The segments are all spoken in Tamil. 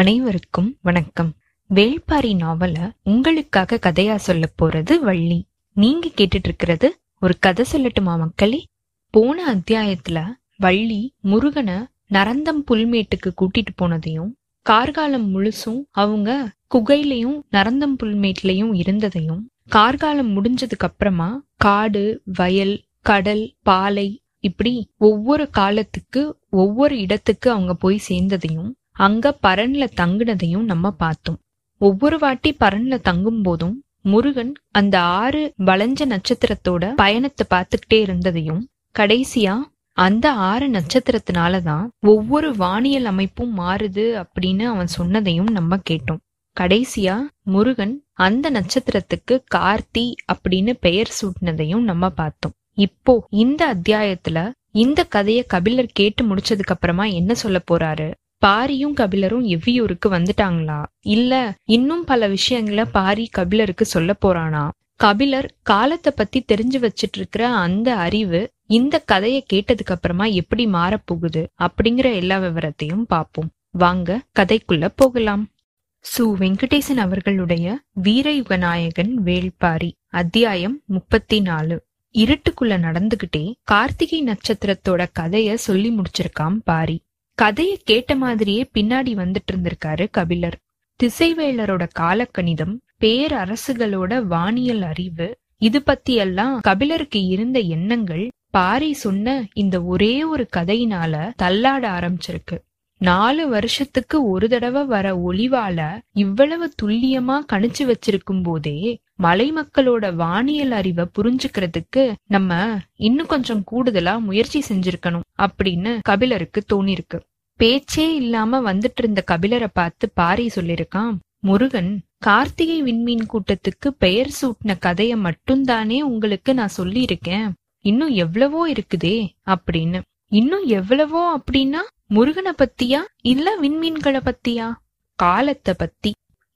அனைவருக்கும் வணக்கம். வேள்பாரி நாவல உங்களுக்காக கதையா சொல்ல போறது வள்ளி. நீங்க கேட்டுட்டு இருக்கிறது ஒரு கதை சொல்லட்டுமா மக்களே? போன அத்தியாயத்துல வள்ளி முருகனை நரந்தம் புல்மேட்டுக்கு கூட்டிட்டு போனதையும் கார்காலம் முழுசும் அவங்க குகையிலையும் நரந்தம் புல்மேட்லயும் இருந்ததையும் கார்காலம் முடிஞ்சதுக்கு அப்புறமா காடு வயல் கடல் பாலை இப்படி ஒவ்வொரு காலத்துக்கு ஒவ்வொரு இடத்துக்கு அவங்க போய் சேர்ந்ததையும் அங்க பரன்ல தங்குனதையும் நம்ம பார்த்தோம். ஒவ்வொரு வாட்டி பரன்ல தங்கும் போதும் முருகன் அந்த ஆறு வளைஞ்ச நட்சத்திரத்தோட பயணத்தை பார்த்துக்கிட்டே இருந்ததையும் கடைசியா அந்த ஆறு நட்சத்திரத்தினாலதான் ஒவ்வொரு வானியல் அமைப்பும் மாறுது அப்படின்னு அவன் சொன்னதையும் நம்ம கேட்டோம். கடைசியா முருகன் அந்த நட்சத்திரத்துக்கு கார்த்தி அப்படின்னு பெயர் சூட்டினதையும் நம்ம பார்த்தோம். இப்போ இந்த அத்தியாயத்துல இந்த கதைய கபிலர் கேட்டு முடிச்சதுக்கு அப்புறமா என்ன சொல்ல போறாரு? பாரியும் கபிலரும் எவ்வியூருக்கு வந்துட்டாங்களா? இல்ல இன்னும் பல விஷயங்கள பாரி கபிலருக்கு சொல்ல போறானா? கபிலர் காலத்தை பத்தி தெரிஞ்சு வச்சிட்டு இருக்கிற அந்த அறிவு இந்த கதையை கேட்டதுக்கு அப்புறமா எப்படி மாறப்போகுது அப்படிங்கிற எல்லா விவரத்தையும் பார்ப்போம் வாங்க கதைக்குள்ள போகலாம். சு. வெங்கடேசன் அவர்களுடைய வீரயுகநாயகன் வேள்பாரி அத்தியாயம் முப்பத்தி நாலு இருட்டுக்குள்ள நடந்துகிட்டே கார்த்திகை நட்சத்திரத்தோட கதைய சொல்லி முடிச்சிருக்காம் பாரி. கதைய கேட்ட மாதிரியே பின்னாடி வந்துட்டு இருந்திருக்காரு கபிலர். திசைவேலரோட காலக்கணிதம் பேரரசுகளோட வானியல் அறிவு இது பத்தி எல்லாம் கபிலருக்கு இருந்த எண்ணங்கள் பாரி சொன்ன இந்த ஒரே ஒரு கதையினால தள்ளாட ஆரம்பிச்சிருக்கு. நாலு வருஷத்துக்கு ஒரு தடவை வர ஒளிவால இவ்வளவு துல்லியமா கணிச்சு வச்சிருக்கும் போதே மலை மக்களோட வானியல் அறிவை புரிஞ்சுக்கிறதுக்கு நம்ம இன்னும் கொஞ்சம் கூடுதலா முயற்சி செஞ்சிருக்கணும் அப்படின்னு கபிலருக்கு தோணிருக்கு. பேச்சே இல்லாம வந்துட்டு இருந்த கபிலரை பார்த்து பாரி சொல்லிருக்கான் முருகன் கார்த்திகை விண்மீன் கூட்டத்துக்கு பெயர் சூட்டின கதைய மட்டும்தானே உங்களுக்கு நான் சொல்லி இருக்கேன் இன்னும் எவ்வளவோ இருக்குதே அப்படின்னு. இன்னும் எவ்வளவோ அப்படின்னா முருகனை பத்தியா? இல்ல விண்மீன்களை பத்தியா? காலத்தை பத்தி.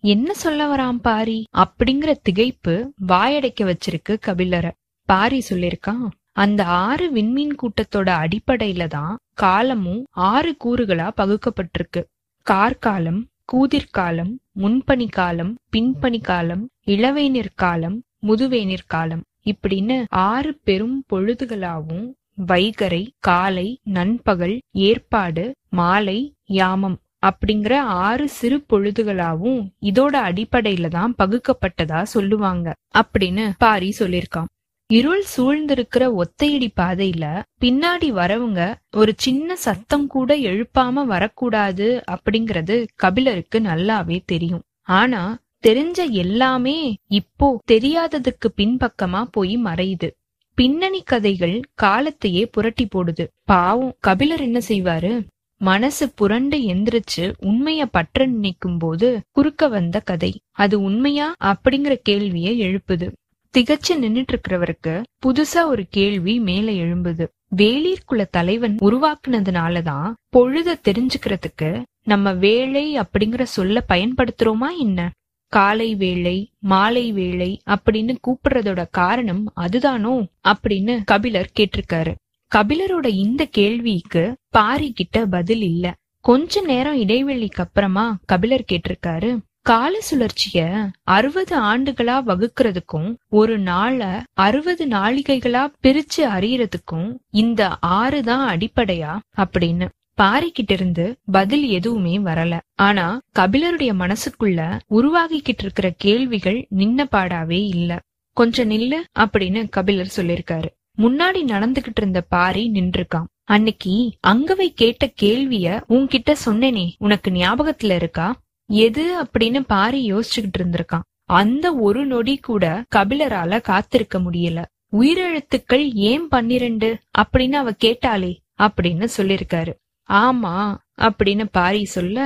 என்ன சொல்ல வரான் பாரி? அப்படிங்கிற திகைப்பு வாயடைக்க வச்சிருக்கு கபிலரை. பாரி சொல்லிருக்கான் அந்த ஆறு விண்மீன் கூட்டத்தோட அடிப்படையில தான் காலமும் ஆறு கூறுகளா பகுக்கப்பட்டிருக்கு. கார்காலம் கூதிர்காலம் முன்பனி காலம் பின்பனி காலம் இளவேனிற் காலம் முதுவேனிற் காலம். இப்படின்னு ஆறு பெரும் பொழுதுகளாவும் வைகரை காலை நண்பகல் ஏற்பாடு மாலை யாமம் அப்படிங்கிற ஆறு சிறு பொழுதுகளாவும் இதோட அடிப்படையில தான் பகுக்கப்பட்டதா சொல்லுவாங்க. அப்படின்னு பாரி சொல்லிருக்கான் இருள் சூழ்ந்திருக்கிற ஒத்தையடி பாதையில பின்னாடி வரவங்க ஒரு சின்ன சத்தம் கூட எழுப்பாம வரக்கூடாது அப்படிங்கறது கபிலருக்கு நல்லாவே தெரியும். ஆனா தெரிஞ்ச எல்லாமே இப்போ தெரியாததுக்கு பின்பக்கமா போய் மறையுது. பின்னணி கதைகள் காலத்தையே புரட்டி போடுது. பாவம் கபிலர் என்ன செய்வாரு? மனசு புரண்டு எந்திரிச்சு உண்மைய பற்ற நினைக்கும் போது குறுக்க வந்த கதை. அது உண்மையா அப்படிங்கிற கேள்வியை எழுப்புது. திகச்சு நின்னுட்டு இருக்கிறவருக்கு புதுசா ஒரு கேள்வி மேல எழும்புது. வேளிர்குல தலைவன் உருவாக்குனதுனாலதான் பொழுத தெரிஞ்சுக்கிறதுக்கு நம்ம வேலை அப்படிங்கிற சொல்ல பயன்படுத்துறோமா என்ன? காலை வேளை மாலை வேளை அப்படின்னு கூப்பிடுறதோட காரணம் அதுதானோ அப்படின்னு கபிலர் கேட்டிருக்காரு. கபிலரோட இந்த கேள்விக்கு பாரி கிட்ட பதில் இல்ல. கொஞ்ச நேரம் இடைவெளிக்கு அப்புறமா கபிலர் கேட்டிருக்காரு கால சுழற்சிய அறுபது ஆண்டுகளா வகுக்கிறதுக்கும் ஒரு நாள அறுபது நாளிகைகளா பிரிச்சு அறியறதுக்கும் இந்த ஆறு தான் அடிப்படையா அப்படின்னு பாறைக்கிட்ட இருந்து பதில் எதுவுமே வரல. ஆனா கபிலருடைய மனசுக்குள்ள உருவாகிக்கிட்டு இருக்கிற கேள்விகள் நின்ன பாடாவே இல்ல. கொஞ்சம் நில்லு அப்படின்னு கபிலர் சொல்லிருக்காரு. முன்னாடி நடந்துகிட்டு இருந்த பாரி நின்றுக்கான் அன்னைக்கு அங்கவை கேட்ட கேள்விய உன்கிட்ட சொன்னேனே உனக்கு ஞாபகத்துல இருக்கா? எது அப்படின்னு பாரி யோசிச்சுக்கிட்டு இருந்திருக்கான். அந்த ஒரு நொடி கூட கபிலரால காத்திருக்க முடியல. உயிரெழுத்துக்கள் ஏன் பன்னிரண்டு அப்படின்னு அவ கேட்டாளே அப்படின்னு சொல்லிருக்காரு ஆமா அப்படின்னு பாரி சொல்ல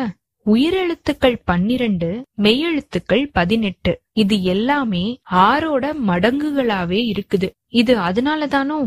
உயிரெழுத்துக்கள் பன்னிரண்டு மெய்யெழுத்துக்கள் பதினெட்டு இது எல்லாமே ஆறோட மடங்குகளாவே இருக்குது. இது அதனாலதானோ?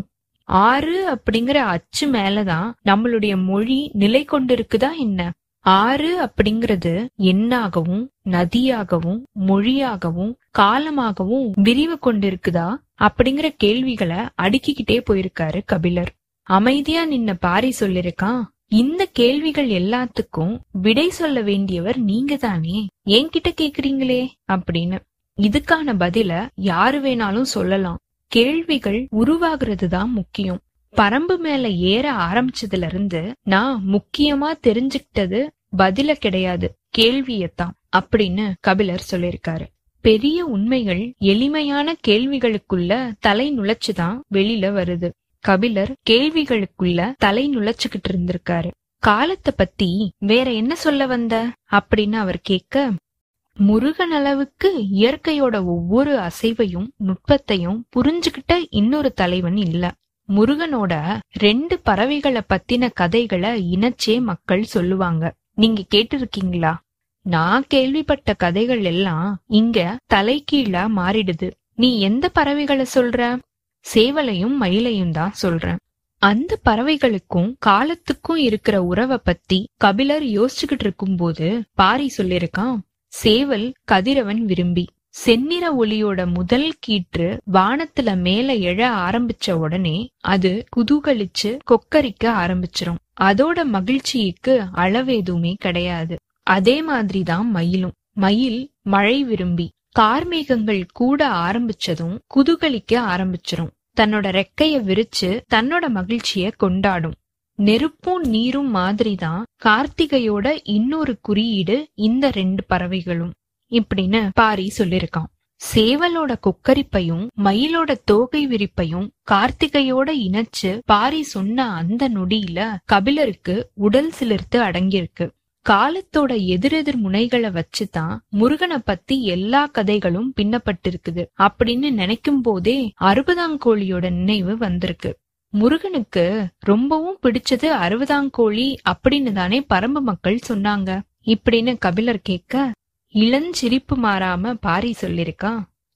ஆறு அப்படிங்கிற அச்சு மேலதான் நம்மளுடைய மொழி நிலை கொண்டிருக்குதா என்ன? ஆறு அப்படிங்கிறது எண்ணாகவும் நதியாகவும் மொழியாகவும் காலமாகவும் விரிவு கொண்டிருக்குதா அப்படிங்கிற கேள்விகளை அடுக்கிக்கிட்டே போயிருக்காரு கபிலர். அமைதியா நின்ன பாரி சொல்லிருக்கான் இந்த கேள்விகள் எல்லாத்துக்கும் விடை சொல்ல வேண்டியவர் நீங்க தானே என்கிட்ட கேக்குறீங்களே அப்படின்னு. இதுக்கான பதில யாரு வேணாலும் சொல்லலாம். கேள்விகள் உருவாகிறது தான் முக்கியம். பரம்பு மேல ஏற ஆரம்பிச்சதுல இருந்து நான் முக்கியமா தெரிஞ்சுக்கிட்டது பதில கிடையாது கேள்வியத்தான் அப்படின்னு கபிலர் சொல்லிருக்காரு பெரிய உண்மைகள் எளிமையான கேள்விகளுக்குள்ள தலை நுழைச்சுதான் வெளியில வருது. கபிலர் கேள்விகளுக்குள்ள தலை நுழைச்சுக்கிட்டு இருந்திருக்காரு. காலத்தை பத்தி வேற என்ன சொல்ல வந்த? அப்படின்னு அவர் கேட்க முருகன் அளவுக்கு இயற்கையோட ஒவ்வொரு அசைவையும் நுட்பத்தையும் புரிஞ்சுகிட்ட இன்னொரு தலைவன் இல்ல. முருகனோட ரெண்டு பறவைகளை பத்தின கதைகளை இணைச்சே மக்கள் சொல்லுவாங்க. நீங்க கேட்டிருக்கீங்களா? நான் கேள்விப்பட்ட கதைகள் எல்லாம் இங்க தலைகீழா மாறிடுது. நீ எந்த பறவைகளை சொல்ற? சேவலையும் மயிலையும் தான் சொல்றேன். அந்த பறவைகளுக்கும் காலத்துக்கும் இருக்கிற உறவை பத்தி கபிலர் யோசிச்சுக்கிட்டு இருக்கும்போது பாரி சொல்லிருக்கான் சேவல் கதிரவன் விரும்பி. செந்நிற ஒளியோட முதல் கீற்று வானத்துல மேல எழ ஆரம்பிச்ச உடனே அது குதூகலிச்சு கொக்கரிக்க ஆரம்பிச்சிரும். அதோட மகிழ்ச்சிக்கு அளவேதுமே கிடையாது. அதே மாதிரிதான் மயிலும். மயில் மழை விரும்பி கார்மேகங்கள் கூட ஆரம்பிச்சதும் குதூகலிக்க ஆரம்பிச்சிரும். தன்னோட ரெக்கைய விரிச்சு தன்னோட மகிழ்ச்சிய கொண்டாடும். நெருப்பும் நீரும் மாதிரிதான் கார்த்திகையோட இன்னொரு குறியீடு இந்த ரெண்டு பறவைகளும். இப்படின்னு பாரி சொல்லிருக்கான். சேவலோட கொக்கரிப்பையும் மயிலோட தோகை விரிப்பையும் கார்த்திகையோட இணைச்சு பாரி சொன்ன அந்த நொடியில கபிலருக்கு உடல் சிலிர்த்து அடங்கியிருக்கு. காலத்தோட எதிரெதிர் முனைகளை வச்சுதான் முருகனை பத்தி எல்லா கதைகளும் பின்னப்பட்டிருக்குது. அப்படின்னு நினைக்கும் போதே அறுபதாங்கோழியோட நினைவு வந்திருக்கு. முருகனுக்கு ரொம்பவும் பிடிச்சது அறுபதாங்கோழி அப்படின்னு தானே பரம்பு மக்கள் சொன்னாங்க. இப்படின்னு கபிலர் கேட்க இளஞ்சிரிப்பு மாறாம பாரி சொல்லிருக்கா?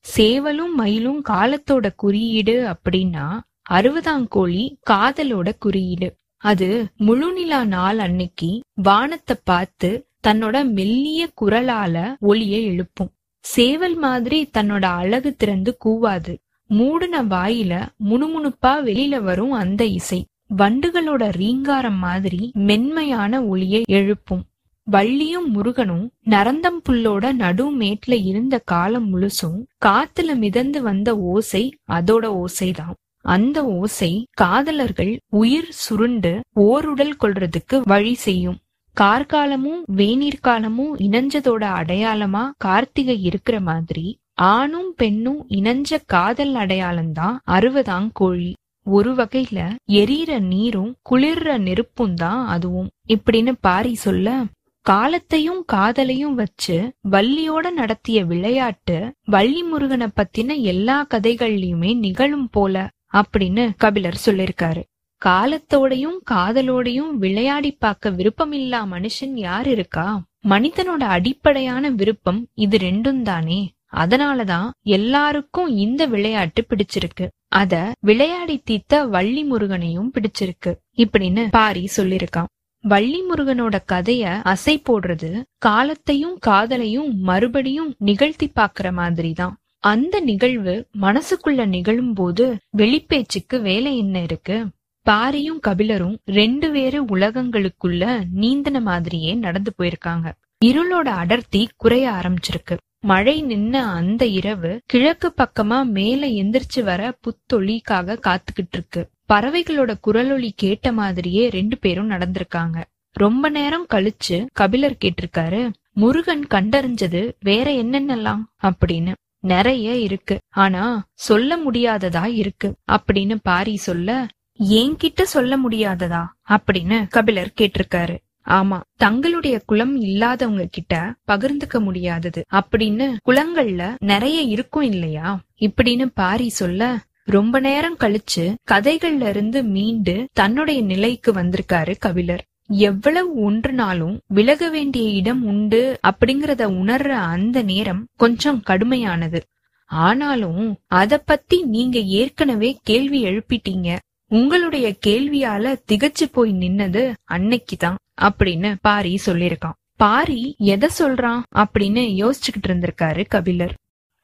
சேவலும் மயிலும் காலத்தோட குறியீடு அப்படின்னா அறுபதாங்கோழி காதலோட குறியீடு. அது முழுநிலா நாள் அன்னைக்கு வானத்தை பார்த்து தன்னோட மெல்லிய குரலால ஒளிய எழுப்பும். சேவல் மாதிரி தன்னோட அழகு திறந்து கூவாது. மூடுன வாயில முணுமுணுப்பா வெளியில வரும் அந்த இசை. வண்டுகளோட ரீங்காரம் மாதிரி மென்மையான ஒளியை எழுப்பும். வள்ளியும் முருகனும் நரந்தம் புல்லோட நடுமேட்ல இருந்த காலம் முழுசும் காத்துல மிதந்து வந்த ஓசை அதோட ஓசைதான். அந்த ஓசை காதலர்கள் உயிர் சுருண்டு ஓருடல் கொள்றதுக்கு வழி செய்யும். கார்காலமும் வேநீர் காலமும் இணைஞ்சதோட அடையாளமா கார்த்திகை இருக்கிற மாதிரி ஆணும் பெண்ணும் இணைஞ்ச காதல் அடையாளம்தான் அறுபதாம் கோழி. ஒரு வகையில எரியற நீரும் குளிர்ற நெருப்பும் தான் அதுவும். இப்படின்னு பாரி சொல்ல காலத்தையும் காதலையும் வச்சு வள்ளியோட நடத்திய விளையாட்டு வள்ளி முருகனை பத்தின எல்லா கதைகள்லயுமே நிகழும் போல அப்படின்னு கபிலர் சொல்லிருக்காரு. காலத்தோடையும் காதலோடையும் விளையாடி பார்க்க விருப்பமில்லா மனுஷன் யார் இருக்கா? மனிதனோட அடிப்படையான விருப்பம் இது ரெண்டும் தானே. அதனாலதான் எல்லாருக்கும் இந்த விளையாட்டு பிடிச்சிருக்கு. அத விளையாடி தீத்த வள்ளி முருகனையும் பிடிச்சிருக்கு. இப்படின்னு பாரி சொல்லிருக்கான். வள்ளி முருகனோட கதைய அசை போடுறது காலத்தையும் காதலையும் மறுபடியும் நிகழ்த்தி பாக்குற மாதிரிதான். அந்த நிகழ்வு மனசுக்குள்ள நிகழும் போது வெளிப்பேச்சுக்கு வேலை என்ன இருக்கு? பாரியும் கபிலரும் ரெண்டு வேறு உலகங்களுக்குள்ள நீந்தின மாதிரியே நடந்து போயிருக்காங்க. இருளோட அடர்த்தி குறைய ஆரம்பிச்சிருக்கு. மழை நின்ன அந்த இரவு கிழக்கு பக்கமா மேல எந்திரிச்சு வர புத்தொழிக்காக காத்துக்கிட்டு இருக்கு. பறவைகளோட குரலொலி கேட்ட மாதிரியே ரெண்டு பேரும் நடந்திருக்காங்க. ரொம்ப நேரம் கழிச்சு கபிலர் கேட்டிருக்காரு முருகன் கண்டறிஞ்சது வேற என்னென்னலாம்? அப்படின்னு. நிறைய இருக்கு. ஆனா சொல்ல முடியாததா இருக்கு? அப்படின்னு பாரி சொல்ல என்கிட்ட சொல்ல முடியாததா? அப்படின்னு கபிலர் கேட்டிருக்காரு. ஆமா தங்களுடைய குலம் இல்லாதவங்க கிட்ட பகிர்ந்துக்க முடியாதது. அப்படின்னு குளங்கள்ல நிறைய இருக்கும் இல்லையா? இப்படின்னு பாரி சொல்ல ரொம்ப நேரம் கழிச்சு கதைகள்ல இருந்து மீண்டு தன்னுடைய நிலைக்கு வந்திருக்காரு கபிலர். எவ்வளவு ஒன்றுனாலும் விலக வேண்டிய இடம் உண்டு அப்படிங்கறத உணர்ற அந்த நேரம் கொஞ்சம் கடுமையானது. ஆனாலும் அத பத்தி நீங்க ஏற்கனவே கேள்வி எழுப்பிட்டீங்க. உங்களுடைய கேள்வியால திகச்சு போய் நின்னது அன்னைக்குதான் அப்படின்னு பாரி சொல்லிருக்கான் பாரி எதை சொல்றான் அப்படின்னு யோசிச்சுக்கிட்டு இருந்திருக்காரு கபிலர்.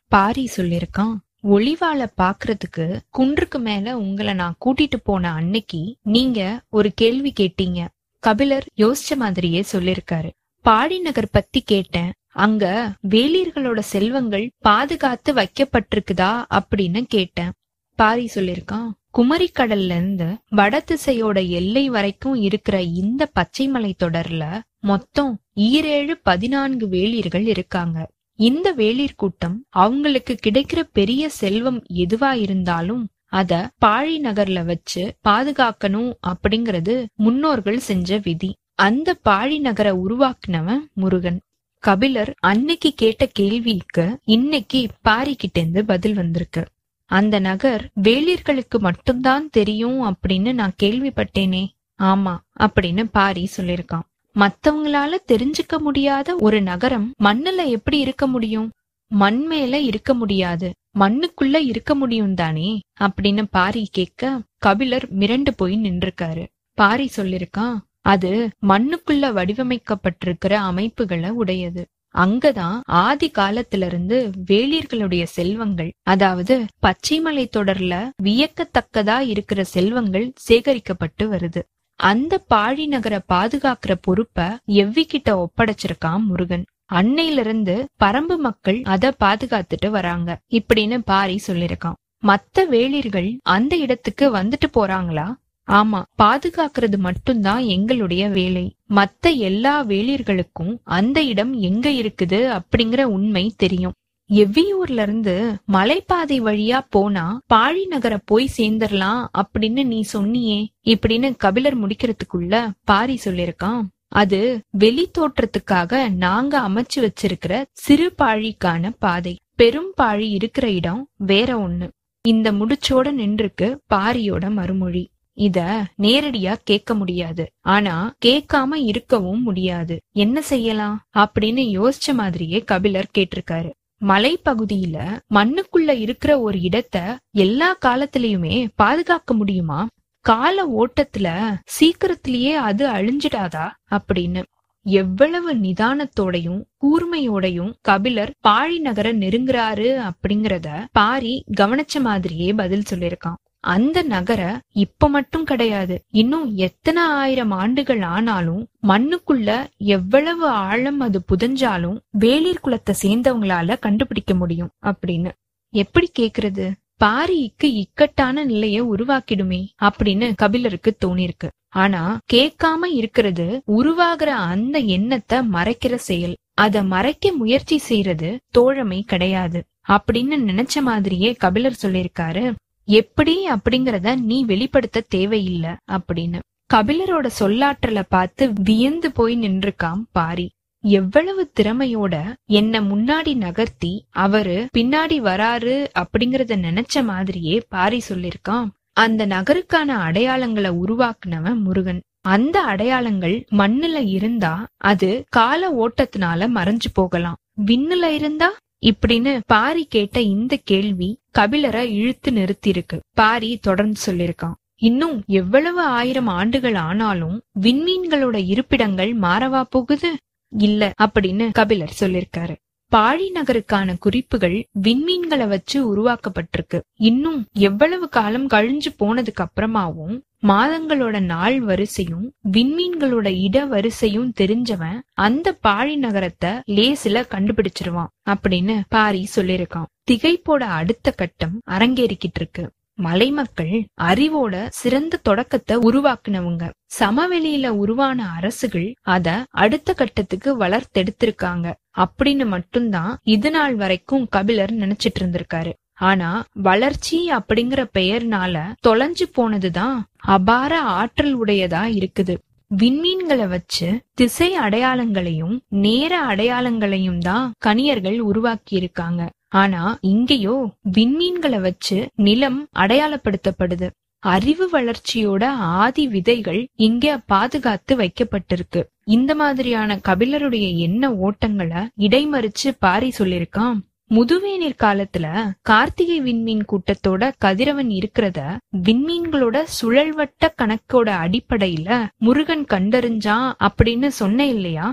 பாரி சொல்லிருக்கான் ஒளிவால பாக்குறதுக்கு குன்றுக்கு மேல உங்களை நான் கூட்டிட்டு போன அன்னைக்கு நீங்க ஒரு கேள்வி கேட்டீங்க. கபிலர் யோசிச்ச மாதிரியே சொல்லிருக்காரு. பாடி நகர் பத்தி கேட்டேன். அங்க வேலியர்களோட செல்வங்கள் பாதுகாத்து வைக்கப்பட்டிருக்குதா அப்படின்னு கேட்டேன். பாரி சொல்லிருக்கான் குமரி கடல்ல இருந்து வட திசையோட எல்லை வரைக்கும் இருக்கிற இந்த பச்சைமலை தொடர்ல மொத்தம் ஈரேழு பதினான்கு வேலியர்கள் இருக்காங்க. இந்த வேளிர் கூட்டம் அவங்களுக்கு கிடைக்கிற பெரிய செல்வம் எதுவா இருந்தாலும் அத பாழி நகர்ல வச்சு பாதுகாக்கணும் அப்படிங்கறது முன்னோர்கள் செஞ்ச விதி. அந்த பாழி நகரை உருவாக்குனவன் முருகன். கபிலர் அன்னைக்கு கேட்ட கேள்விக்கு இன்னைக்கு பாரி கிட்ட இருந்து பதில் வந்திருக்கு. அந்த நகர் வேளிர்களுக்கு மட்டும்தான் தெரியும் அப்படின்னு நான் கேள்விப்பட்டேனே. ஆமா அப்படின்னு பாரி சொல்லிருக்கான் மத்தவங்களால தெரிஞ்சுக்க முடியாத ஒரு நகரம் மண்ணுல எப்படி இருக்க முடியும்? மண் மேல இருக்க முடியாது. மண்ணுக்குள்ள இருக்க முடியும் தானே? அப்படின்னு பாரி கேட்க கபிலர் மிரண்டு போய் நின்றுக்காரு பாரி சொல்லிருக்கான் அது மண்ணுக்குள்ள வடிவமைக்கப்பட்டிருக்கிற அமைப்புகளை உடையது. அங்கதான் ஆதி காலத்துல இருந்து வேளிர்களுடைய செல்வங்கள் அதாவது பச்சைமலை தொடர்ல வியக்கத்தக்கதா இருக்கிற செல்வங்கள் சேகரிக்கப்பட்டு வருது. அந்த பாழி நகரை பாதுகாக்கிற பொறுப்ப எவ்விக்கிட்ட ஒப்படைச்சிருக்கான் முருகன்? அன்னையில இருந்து பரம்பு மக்கள் அத பாதுகாத்துட்டு வராங்க. இப்படின்னு பாரி சொல்லிருக்கான் மத்த வேளிர்கள் அந்த இடத்துக்கு வந்துட்டு போறாங்களா? ஆமா பாதுகாக்கிறது மட்டும்தான் எங்களுடைய வேலை. மத்த எல்லா வேளிர்களுக்கும் அந்த இடம் எங்க இருக்குது அப்படிங்கிற உண்மை தெரியும். எவ்வியூர்ல இருந்து மலைப்பாதை வழியா போனா பாழி நகர போய் சேர்ந்துடலாம் அப்படின்னு நீ சொன்னியே. இப்படின்னு கபிலர் முடிக்கிறதுக்குள்ள பாரி சொல்லிருக்கான் அது வெளி தோற்றத்துக்காக நாங்க அமைச்சு வச்சிருக்கிற சிறு பாழிக்கான பாதை. பெரும் பாழி இருக்கிற இடம் வேற ஒண்ணு. இந்த முடிச்சோட நின்றுக்கு பாரியோட மறுமொழி. இத நேரடியா கேட்க முடியாது. ஆனா கேட்காம இருக்கவும் முடியாது. என்ன செய்யலாம்? அப்படின்னு யோசிச்ச மாதிரியே கபிலர் கேட்டிருக்காரு. மலைப்பகுதியில மண்ணுக்குள்ள இருக்கிற ஒரு இடத்த எல்லா காலத்திலயுமே பாதுகாக்க முடியுமா? கால ஓட்டத்துல சீக்கிரத்திலேயே அது அழிஞ்சிடாதா? அப்படின்னு எவ்வளவு நிதானத்தோடையும் கூர்மையோடையும் கபிலர் பாழி நகர நெருங்குறாரு அப்படிங்கறத பாரி கவனிச்ச மாதிரியே பதில் சொல்லிருக்கான் அந்த நகர இப்ப மட்டும் கிடையாது. இன்னும் எத்தனை ஆயிரம் ஆண்டுகள் ஆனாலும் மண்ணுக்குள்ள எவ்வளவு ஆழம் அது புதஞ்சாலும் வேளிர் குலத்தை சேர்ந்தவங்களால கண்டுபிடிக்க முடியும் அப்படின்னு. எப்படி கேக்குறது? பாரிக்கு இக்கட்டான நிலைய உருவாக்கிடுமே அப்படின்னு கபிலருக்கு தோணிருக்கு ஆனா கேட்காம இருக்கிறது உருவாகிற அந்த எண்ணத்தை மறைக்கிற செயல். அத மறைக்க முயற்சி செய்யறது தோழமை கிடையாது. அப்படின்னு நினைச்ச மாதிரியே கபிலர் சொல்லிருக்காரு எப்படி அப்படிங்கறத நீ வெளிப்படுத்த தேவையில்ல அப்படின்னு. கபிலரோட சொல்லாற்றலை பார்த்து வியந்து போய் நின்றுக்காம் பாரி. எவ்வளவு திறமையோட என்ன முன்னாடி நகர்த்தி அவரு பின்னாடி வராரு அப்படிங்கறத நினைச்ச மாதிரியே பாரி சொல்லிருக்கான் அந்த நகருக்கான அடையாளங்களை உருவாக்குனவன் முருகன். அந்த அடையாளங்கள் மண்ணுல இருந்தா அது கால ஓட்டத்தினால மறைஞ்சு போகலாம். விண்ணுல இருந்தா இப்படின்னு பாரி கேட்ட இந்த கேள்வி கபிலரை இழுத்து நிறுத்திருக்கு பாரி தொடர்ந்து சொல்லிருக்கான் இன்னும் எவ்வளவு ஆயிரம் ஆண்டுகள் ஆனாலும் விண்மீன்களோட இருப்பிடங்கள் மாறவா போகுது? இல்ல அப்படின்னு கபிலர் சொல்லிருக்காரு பாழி நகருக்கான குறிப்புகள் விண்மீன்களை வச்சு உருவாக்கப்பட்டிருக்கு. இன்னும் எவ்வளவு காலம் கழிஞ்சு போனதுக்கு அப்புறமாவும் மாதங்களோட நாள் வரிசையும் விண்மீன்களோட இட வரிசையும் தெரிஞ்சவன் அந்த பாழி நகரத்தை லேசில கண்டுபிடிச்சிருவான் அப்படின்னு பாரி சொல்லிருக்கான் திகைப்போட அடுத்த கட்டம் அரங்கேறிக்கிட்டு இருக்கு. மலைமக்கள் அறிவோட சிறந்த தொடக்கத்தை உருவாக்குனவங்க. சமவெளியில உருவான அரசுகள் அத அடுத்த கட்டத்துக்கு வளர்த்தெடுத்திருக்காங்க. அப்படின்னு மட்டும்தான் இது நாள் வரைக்கும் கபிலர் நினைச்சிட்டு இருந்திருக்காரு ஆனா வளர்ச்சி அப்படிங்கிற பெயர்னால தொலைஞ்சு போனதுதான் அபார ஆற்றல் உடையதா இருக்குது. விண்மீன்களை வச்சு திசை அடையாளங்களையும் நேர அடையாளங்களையும் தான் கணியர்கள் உருவாக்கி இருக்காங்க ஆனா இங்கேயோ விண்மீன்களை வச்சு நிலம் அடையாளப்படுத்தப்படுது. அறிவு வளர்ச்சியோட ஆதி விதைகள் இங்க பாதுகாத்து வைக்கப்பட்டிருக்கு. இந்த மாதிரியான கபிலருடைய எண்ண ஓட்டங்களை இடைமறிச்சு பாரி சொல்லிருக்கான் முதுவேநீர் காலத்துல கார்த்திகை விண்மீன் கூட்டத்தோட கதிரவன் இருக்கிறத விண்மீன்களோட சுழல்வட்ட கணக்கோட அடிப்படையில முருகன் கண்டறிஞ்சான் அப்படின்னு சொன்ன இல்லையா?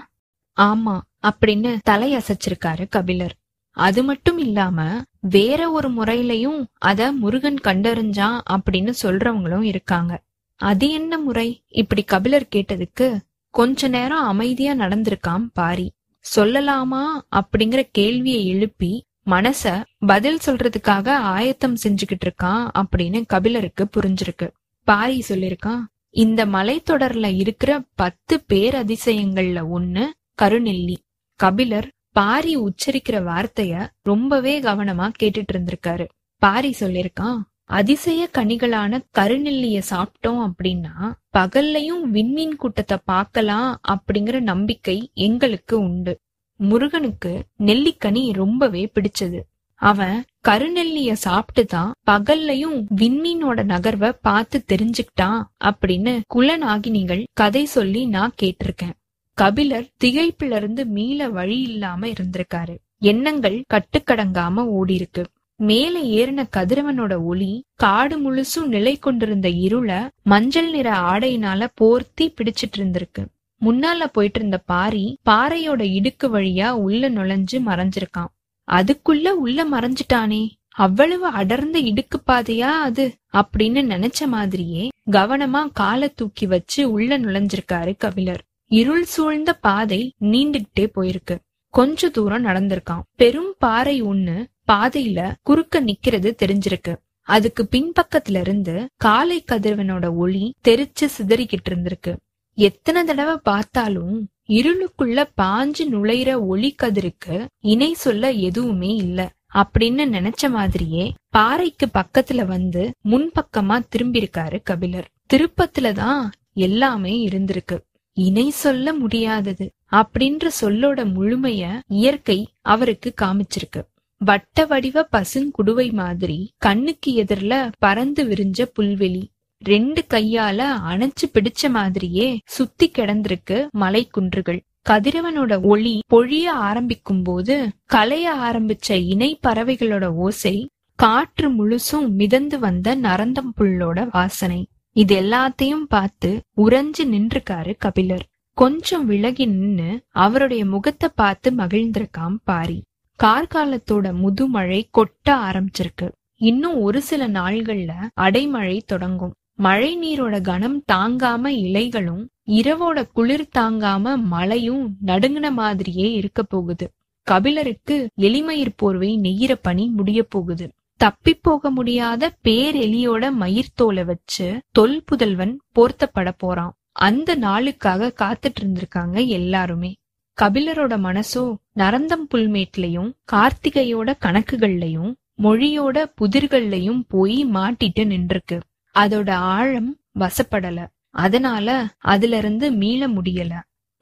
ஆமா அப்படின்னு தலையசைச்சிருக்காரு கபிலர். அது மட்டும் இல்லாம வேற ஒரு முறையிலையும் அத முருகன் கண்டறிஞ்சான் அப்படின்னு சொல்றவங்களும் இருக்காங்க. அது என்ன முறை? இப்படி கபிலர் கேட்டதுக்கு கொஞ்ச நேரம் அமைதியா நடந்திருக்காம் பாரி. சொல்லலாமா? அப்படிங்கிற கேள்வியை எழுப்பி மனச பதில் சொல்றதுக்காக ஆயத்தம் செஞ்சுகிட்டு இருக்கான் அப்படின்னு கபிலருக்கு புரிஞ்சிருக்கு. பாரி சொல்லிருக்கான் இந்த மலைத்தொடர்ல இருக்கிற பத்து பேர் அதிசயங்கள்ல ஒண்ணு கருநெல்லி. கபிலர் பாரி உச்சரிக்கிற வார்த்தைய ரொம்பவே கவனமா கேட்டுட்டு இருந்திருக்காரு. பாரி சொல்லிருக்கான் அதிசய கனிகளான கருநெல்லிய சாப்பிட்டோம் அப்படின்னா பகல்லையும் விண்மீன் கூட்டத்தை பார்க்கலாம் அப்படிங்கிற நம்பிக்கை எங்களுக்கு உண்டு. முருகனுக்கு நெல்லிக்கனி ரொம்பவே பிடிச்சது. அவன் கருநெல்லிய சாப்பிட்டு தான் பகல்லையும் விண்மீனோட நகர்வை பார்த்து தெரிஞ்சுக்கிட்டான் அப்படின்னு குலநாகினிகள் கதை சொல்லி நான் கேட்டிருக்கேன். கபிலர் திகைப்பிலிருந்து மீள வழி இல்லாம இருந்திருக்காரு. எண்ணங்கள் கட்டுக்கடங்காம ஓடி இருக்கு மேலே ஏறின கதிரவனோட ஒளி காடு முழுசும் நிலை கொண்டிருந்த இருள மஞ்சள் நிற ஆடையினால போர்த்தி பிடிச்சிட்டு இருந்திருக்கு முன்னால போயிட்டு இருந்த பாரி பாறையோட இடுக்கு வழியா உள்ள நுழைஞ்சு மறைஞ்சிருக்கான். அதுக்குள்ள உள்ள மறைஞ்சிட்டானே. அவ்வளவு அடர்ந்த இடுக்கு பாதையா அது? அப்படின்னு நினைச்ச மாதிரியே கவனமா காலை தூக்கி வச்சு உள்ள நுழைஞ்சிருக்காரு கபிலர். இருள் சூழ்ந்த பாதை நீண்டுகிட்டே போயிருக்கு. கொஞ்ச தூரம் நடந்திருக்கான் பெரும் பாறை ஒண்ணு பாதையில குறுக்க நிக்கிறது தெரிஞ்சிருக்கு. அதுக்கு பின்பக்கத்துல இருந்து காலை கதிரவனோட ஒளி தெரிச்சு சிதறிக்கிட்டு இருந்திருக்கு. எத்தனை தடவை பார்த்தாலும் இருளுக்குள்ள பாஞ்சு நுழையிற ஒளி கதிருக்கு இணை சொல்ல எதுவுமே இல்ல. அப்படின்னு நினைச்ச மாதிரியே பாறைக்கு பக்கத்துல வந்து முன்பக்கமா திரும்பியிருக்காரு கபிலர். திருப்பத்துலதான் எல்லாமே இருந்திருக்கு. இணை சொல்ல முடியாதது அப்படின்ற சொல்லோட முழுமைய இயற்கை அவருக்கு காமிச்சிருக்கு. வட்ட வடிவ பசுங்குடுவை மாதிரி கண்ணுக்கு எதிரில பறந்து விரிஞ்ச புல்வெளி. ரெண்டு கையால அணைச்சு பிடிச்ச மாதிரியே சுத்தி கிடந்திருக்கு மலை குன்றுகள் கதிரவனோட ஒளி பொழிய ஆரம்பிக்கும் போது கலைய ஆரம்பிச்ச இணை பறவைகளோட ஓசை காற்று முழுசும் மிதந்து வந்த நரந்தம் புல்லோட வாசனை. இது எல்லாத்தையும் பார்த்து உறைஞ்சு நின்றுக்காரு கபிலர். கொஞ்சம் விலகி நின்னு அவருடைய முகத்தை பார்த்து மகிழ்ந்திருக்காம் பாரி. கார்காலத்தோட முதுமழை கொட்ட ஆரம்பிச்சிருக்கு. இன்னும் ஒரு சில நாள்கள்ல அடைமழை தொடங்கும். மழை நீரோட கனம் தாங்காம இலைகளும் இரவோட குளிர் தாங்காம மழையும் நடுங்கின மாதிரியே இருக்க போகுது. கபிலருக்கு எலிமயிர் போர்வை நெய்யிற பணி முடிய போகுது. தப்பி போக முடியாத பேரெலியோட மயிர்த்தோலை வச்சு தொல் புதல்வன் போர்த்தப்பட போறான். அந்த நாளுக்காக காத்துட்டு இருந்திருக்காங்க எல்லாருமே. கபிலரோட மனசோ நரந்தம் புல்மேட்லயும் கார்த்திகையோட கணக்குகள்லயும் மொழியோட புதிர்கள்லயும் போய் மாட்டிட்டு நின்றுருக்கு. அதோட ஆழம் வசப்படல. அதனால அதுல இருந்து மீள முடியல.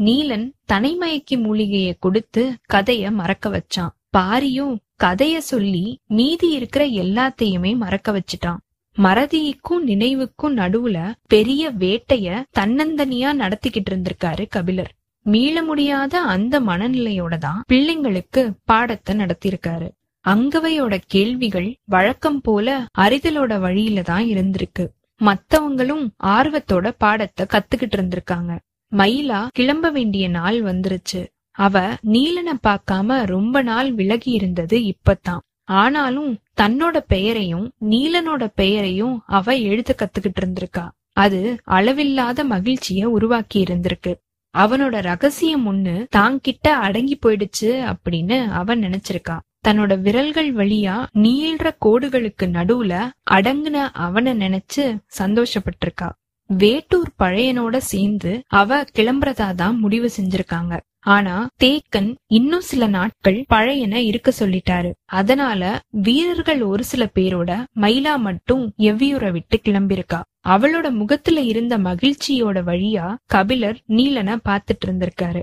நீலன் தனைமயக்கி மூலிகைய கொடுத்து கதைய மறக்க வச்சான். பாரியும் கதைய சொல்லி மீதி இருக்கிற எல்லாத்தையுமே மறக்க வச்சுட்டான். மறதிக்கும் நினைவுக்கும் நடுவுல பெரிய வேட்டைய தன்னந்தனியா நடத்திக்கிட்டு இருந்திருக்காரு கபிலர். மீள முடியாத அந்த மனநிலையோட தான் பிள்ளைங்களுக்கு பாடத்தை நடத்தியிருக்காரு. அங்கவையோட கேள்விகள் வழக்கம் போல அறிதலோட வழியில தான் இருந்திருக்கு. மத்தவங்களும் ஆர்வத்தோட பாடத்தை கத்துக்கிட்டு இருந்திருக்காங்க. மயிலா கிளம்ப வேண்டிய நாள் வந்துருச்சு. அவ நீலனை பார்க்காம ரொம்ப நாள் விலகி இருந்தது இப்பதான் ஆனாலும் தன்னோட பெயரையும் நீலனோட பெயரையும் அவ எழுத கத்துக்கிட்டு இருந்திருக்கா. அது அளவில்லாத மகிழ்ச்சிய உருவாக்கி இருந்திருக்கு. அவனோட ரகசியம் ஒண்ணு தாங்கிட்ட அடங்கி போயிடுச்சு அப்படின்னு அவன் நினைச்சிருக்கா. தன்னோட விரல்கள் வழியா நீள்ற கோடுகளுக்கு நடுவுல அடங்குன அவனை நினைச்சு சந்தோஷப்பட்டிருக்கா. வேட்டூர் பழையனோட சேர்ந்து அவ கிளம்புறதா தான் முடிவு செஞ்சிருக்காங்க. ஆனா தேக்கன் இன்னும் சில நாட்கள் பழையன இருக்க சொல்லிட்டாரு. அதனால வீரர்கள் ஒரு சில பேரோட மயிலா மட்டும் எவ்வியூரை விட்டு கிளம்பிருக்கா. அவளோட முகத்துல இருந்த மகிழ்ச்சியோட வழியா கபிலர் நீலனை பாத்துட்டு இருந்திருக்காரு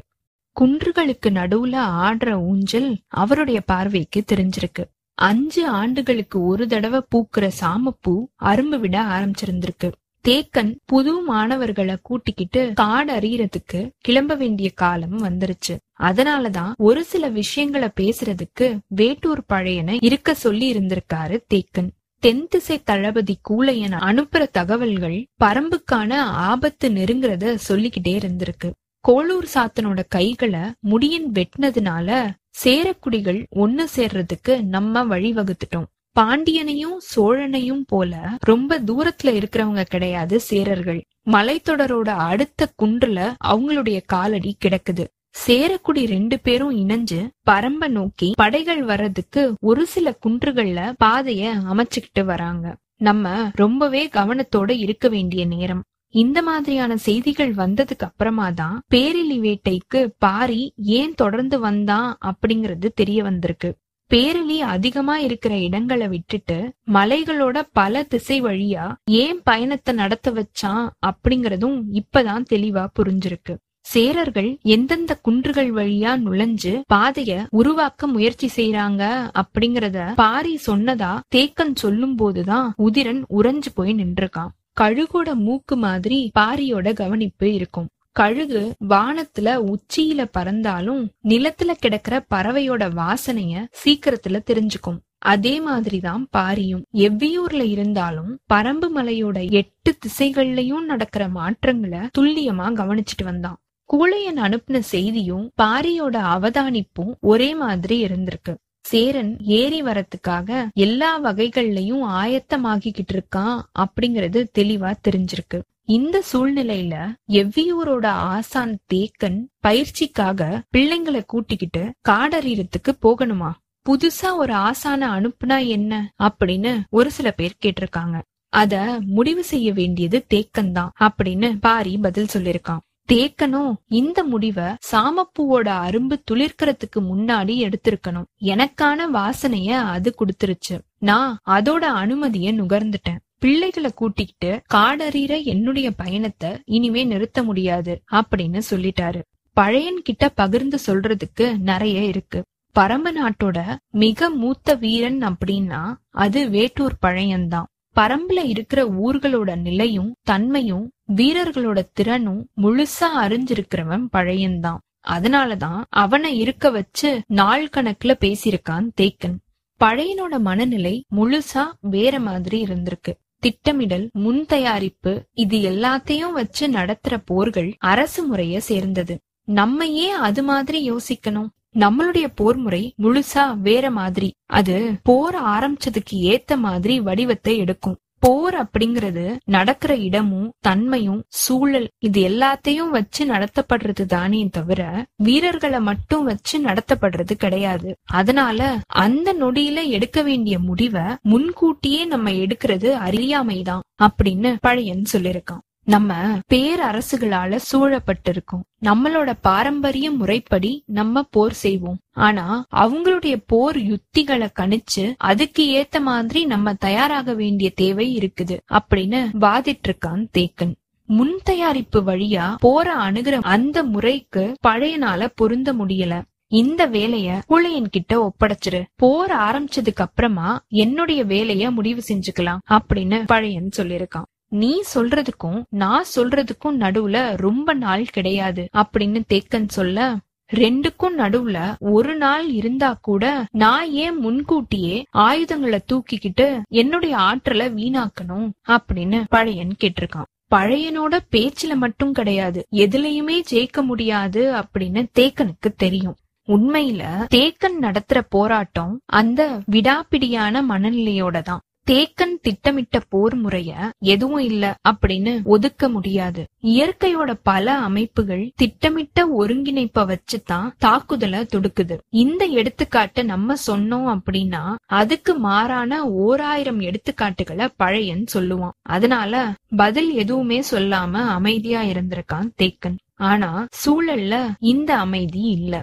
குன்றுகளுக்கு நடுவுல ஆடுற ஊஞ்சல் அவருடைய பார்வைக்கு தெரிஞ்சிருக்கு. அஞ்சு ஆண்டுகளுக்கு ஒரு தடவை பூக்குற சாமப்பூ அரும்பு விட ஆரம்பிச்சிருந்திருக்கு. தேக்கன் புது மாணவர்களை கூட்டிக்கிட்டு காடு அறியறதுக்கு கிளம்ப வேண்டிய காலம் வந்துருச்சு. அதனாலதான் ஒரு சில விஷயங்களை பேசுறதுக்கு வேட்டூர் பழையன இருக்க சொல்லி இருந்திருக்காரு தேக்கன். தென் திசை தளபதி கூலையன அனுப்புற தகவல்கள் பரம்புக்கான ஆபத்து நெருங்கிறத சொல்லிக்கிட்டே இருந்திருக்கு. கோளூர் சாத்தனோட கைகளை முடியன் வெட்டினதுனால சேரக்குடிகள் ஒன்னு சேர்றதுக்கு நம்ம வழிவகுத்துட்டோம். பாண்டியனையும் சோழனையும் போல ரொம்ப தூரத்துல இருக்கிறவங்க கிடையாது சேரர்கள். மலைத்தொடரோட அடுத்த குன்றுல அவங்களுடைய காலடி கிடக்குது. சேரக்குடி ரெண்டு பேரும் இணைஞ்சு பரம்ப நோக்கி படைகள் வர்றதுக்கு ஒரு சில குன்றுகள்ல பாதைய அமைச்சுக்கிட்டு வராங்க. நம்ம ரொம்பவே கவனத்தோட இருக்க வேண்டிய நேரம். இந்த மாதிரியான செய்திகள் வந்ததுக்கு அப்புறமா தான் பேரிலி வேட்டைக்கு பாரி ஏன் தொடர்ந்து வந்தான் அப்படிங்கறது தெரிய வந்திருக்கு. பேரலி அதிகமா இருக்கிற இடங்களை விட்டுட்டு மலைகளோட பல திசை வழியா ஏன் பயணத்தை நடத்த வச்சான் அப்படிங்கறதும் இப்பதான் தெளிவா புரிஞ்சிருக்கு. சேரர்கள் எந்தெந்த குன்றுகள் வழியா நுழைஞ்சு பாதைய உருவாக்க முயற்சி செய்யறாங்க அப்படிங்கறத பாரி சொன்னதா தேக்கன் சொல்லும் போதுதான் உதிரன் உறைஞ்சு போய் நின்றுருக்கான் கழுகோட மூக்கு மாதிரி பாரியோட கவனிப்பு இருக்கும். கழுகு வானத்துல உச்சியில பறந்தாலும் நிலத்துல கிடக்கிற பறவையோட வாசனைய சீக்கிரத்துல தெரிஞ்சுக்கும். அதே மாதிரிதான் பாரியும். எவ்வியூர்ல இருந்தாலும் பரம்பு மலையோட எட்டு திசைகள்லயும் நடக்கிற மாற்றங்களை துல்லியமா கவனிச்சிட்டு வந்தான். கூழையன் அனுப்பின செய்தியும் பாரியோட அவதானிப்பும் ஒரே மாதிரி இருந்திருக்கு. சேரன் ஏறி வரத்துக்காக எல்லா வகைகள்லயும் ஆயத்தமாகிக்கிட்டு இருக்கான் அப்படிங்கறது தெளிவா தெரிஞ்சிருக்கு. இந்த சூழ்நிலையில எவ்வியூரோட ஆசான் தேக்கன் பயிற்சிக்காக பிள்ளைங்களை கூட்டிக்கிட்டு காடறியறதுக்கு போகணுமா? புதுசா ஒரு ஆசான அனுப்புனா என்ன அப்படின்னு ஒரு சில பேர் கேட்டிருக்காங்க. அத முடிவு செய்ய வேண்டியது தேக்கன் தான் அப்படின்னு பாரி பதில் சொல்லிருக்கான் தேக்கனும் இந்த முடிவை சாமப்பூவோட அரும்பு துளிர்க்கறதுக்கு முன்னாடி எடுத்திருக்கணும். எனக்கான வாசனைய அது குடுத்துருச்சு. நான் அதோட அனுமதிய நுகர்ந்துட்டேன். பிள்ளைகளை கூட்டிக்கிட்டு காடறிற என்னுடைய பயணத்தை இனிமே நிறுத்த முடியாது அப்படின்னு சொல்லிட்டாரு. பழையன் கிட்ட பகிர்ந்து சொல்றதுக்கு நிறைய இருக்கு. பரம நாட்டோட மிக மூத்த வீரன் அப்படின்னா அது வேட்டூர் பழையன்தான். பரம்புல இருக்கிற ஊர்களோட நிலையும் தன்மையும் வீரர்களோட திறனும் முழுசா அறிஞ்சிருக்கிறவன் பழையன்தான். அதனாலதான் அவனை இருக்க வச்சு நாள் கணக்குல பேசியிருக்கான் தேக்கன். பழையனோட மனநிலை முழுசா வேற மாதிரி இருந்திருக்கு. திட்டமிடல் முன் தயாரிப்பு இது எல்லாத்தையும் வச்சு நடத்துற போர்கள் அரசு முறைய சேர்ந்தது. நம்ம ஏன் அது மாதிரி யோசிக்கணும். நம்மளுடைய போர் முறை முழுசா வேற மாதிரி. அது போர் ஆரம்பிச்சதுக்கு ஏத்த மாதிரி வடிவத்தை எடுக்கும். போர் அப்படிங்கறது நடக்கிற இடமும் தன்மையும் சூழல் இது எல்லாத்தையும் வச்சு நடத்தப்படுறது தானே தவிர வீரர்களை மட்டும் வச்சு நடத்தப்படுறது கிடையாது. அதனால அந்த நொடியில எடுக்க வேண்டிய முடிவை முன்கூட்டியே நம்ம எடுக்கிறது அறியாமைதான் அப்படின்னு பழையன் சொல்லிருக்கான் நம்ம பேரரசுகளால சூழப்பட்டிருக்கோம். நம்மளோட பாரம்பரிய முறைப்படி நம்ம போர் செய்வோம். ஆனா அவங்களுடைய போர் யுத்திகளை கணிச்சு அதுக்கு ஏத்த மாதிரி நம்ம தயாராக வேண்டிய தேவை இருக்குது அப்படின்னு வாதிட்டு இருக்கான் தேக்கன். முன் தயாரிப்பு வழியா போற அணுகிற அந்த முறைக்கு பழையனால பொருந்த முடியல. இந்த வேலைய குழையன் கிட்ட ஒப்படைச்சிரு. போர் ஆரம்பிச்சதுக்கு அப்புறமா என்னுடைய வேலைய முடிவு செஞ்சுக்கலாம் அப்படின்னு பழையன் சொல்லிருக்கான் நீ சொல்றதுக்கும் நான் சொல்றதுக்கும் நடுவுல ரொம்ப நாள் கிடையாது அப்படின்னு தேக்கன் சொல்ல ரெண்டுக்கும் நடுவுல ஒரு நாள் இருந்தா கூட நான் ஏன் முன்கூட்டியே ஆயுதங்களை தூக்கிக்கிட்டு என்னுடைய ஆற்றலை வீணாக்கணும் அப்படின்னு பழையன் கேட்டிருக்கான். பழையனோட பேச்சுல மட்டும் கிடையாது எதுலயுமே ஜெயிக்க முடியாது அப்படின்னு தேக்கனுக்கு தெரியும். உண்மையில தேக்கன் நடத்துற போராட்டம் அந்த விடாப்பிடியான மனநிலையோட தான். தேக்கன் திட்டமிட்ட போர் முறைய எதுவும் இல்ல அப்படின்னு ஒதுக்க முடியாது. இயற்கையோட பல அமைப்புகள் திட்டமிட்ட ஒருங்கிணைப்ப வச்சுதான் தாக்குதல தொடுக்குது. இந்த எடுத்துக்காட்டு நம்ம சொன்னோம் அப்படின்னா அதுக்கு மாறான ஓராயிரம் எடுத்துக்காட்டுகளை பழையன் சொல்லுவான். அதனால பதில் எதுவுமே சொல்லாம அமைதியா இருந்திருக்கான் தேக்கன். ஆனா சூழல்ல இந்த அமைதி இல்ல.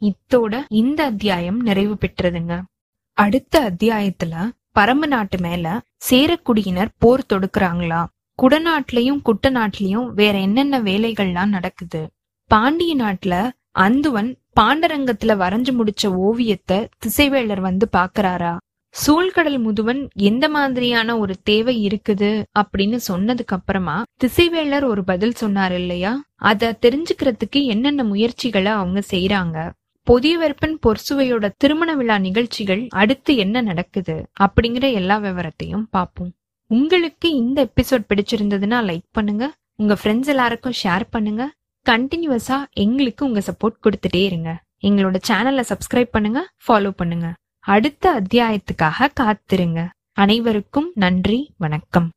இத்தோட இந்த அத்தியாயம் நிறைவு பெற்றதுங்க. அடுத்த அத்தியாயத்துல பரம்பு நாட்டு மேல சேரக்குடியினர் போர் தொடுக்கிறாங்களா? குடநாட்டிலையும் குட்டநாட்டிலையும் வேற என்னென்ன வேலைகள்லாம் நடக்குது? பாண்டிய நாட்டுல அந்துவன் பாண்டரங்கத்துல வரைஞ்சு முடிச்ச ஓவியத்தை திசைவேளர் வந்து பாக்குறாரா? சூழ்கடல் முதுவன் எந்த மாதிரியான ஒரு தேவை இருக்குது அப்படின்னு சொன்னதுக்கு அப்புறமா திசைவேளர் ஒரு பதில் சொன்னார் இல்லையா? அத தெரிஞ்சுக்கிறதுக்கு என்னென்ன முயற்சிகளை அவங்க செய்யறாங்க பொதியவெப்பன் பொர்சுவையோட திருமண விழா நிகழ்ச்சிகள் அடுத்து என்ன நடக்குது அப்படிங்கிற எல்லா விவரத்தையும் பார்ப்போம். உங்களுக்கு இந்த எபிசோட் பிடிச்சிருந்ததுன்னா லைக் பண்ணுங்க. உங்க ஃப்ரெண்ட்ஸ் எல்லாருக்கும் ஷேர் பண்ணுங்க. கண்டினியூஸா எங்களுக்கு உங்க சப்போர்ட் கொடுத்துட்டே இருங்க. எங்களோட சேனலை சப்ஸ்கிரைப் பண்ணுங்க ஃபாலோ பண்ணுங்க. அடுத்த அத்தியாயத்துக்காக காத்திருங்க. அனைவருக்கும் நன்றி வணக்கம்.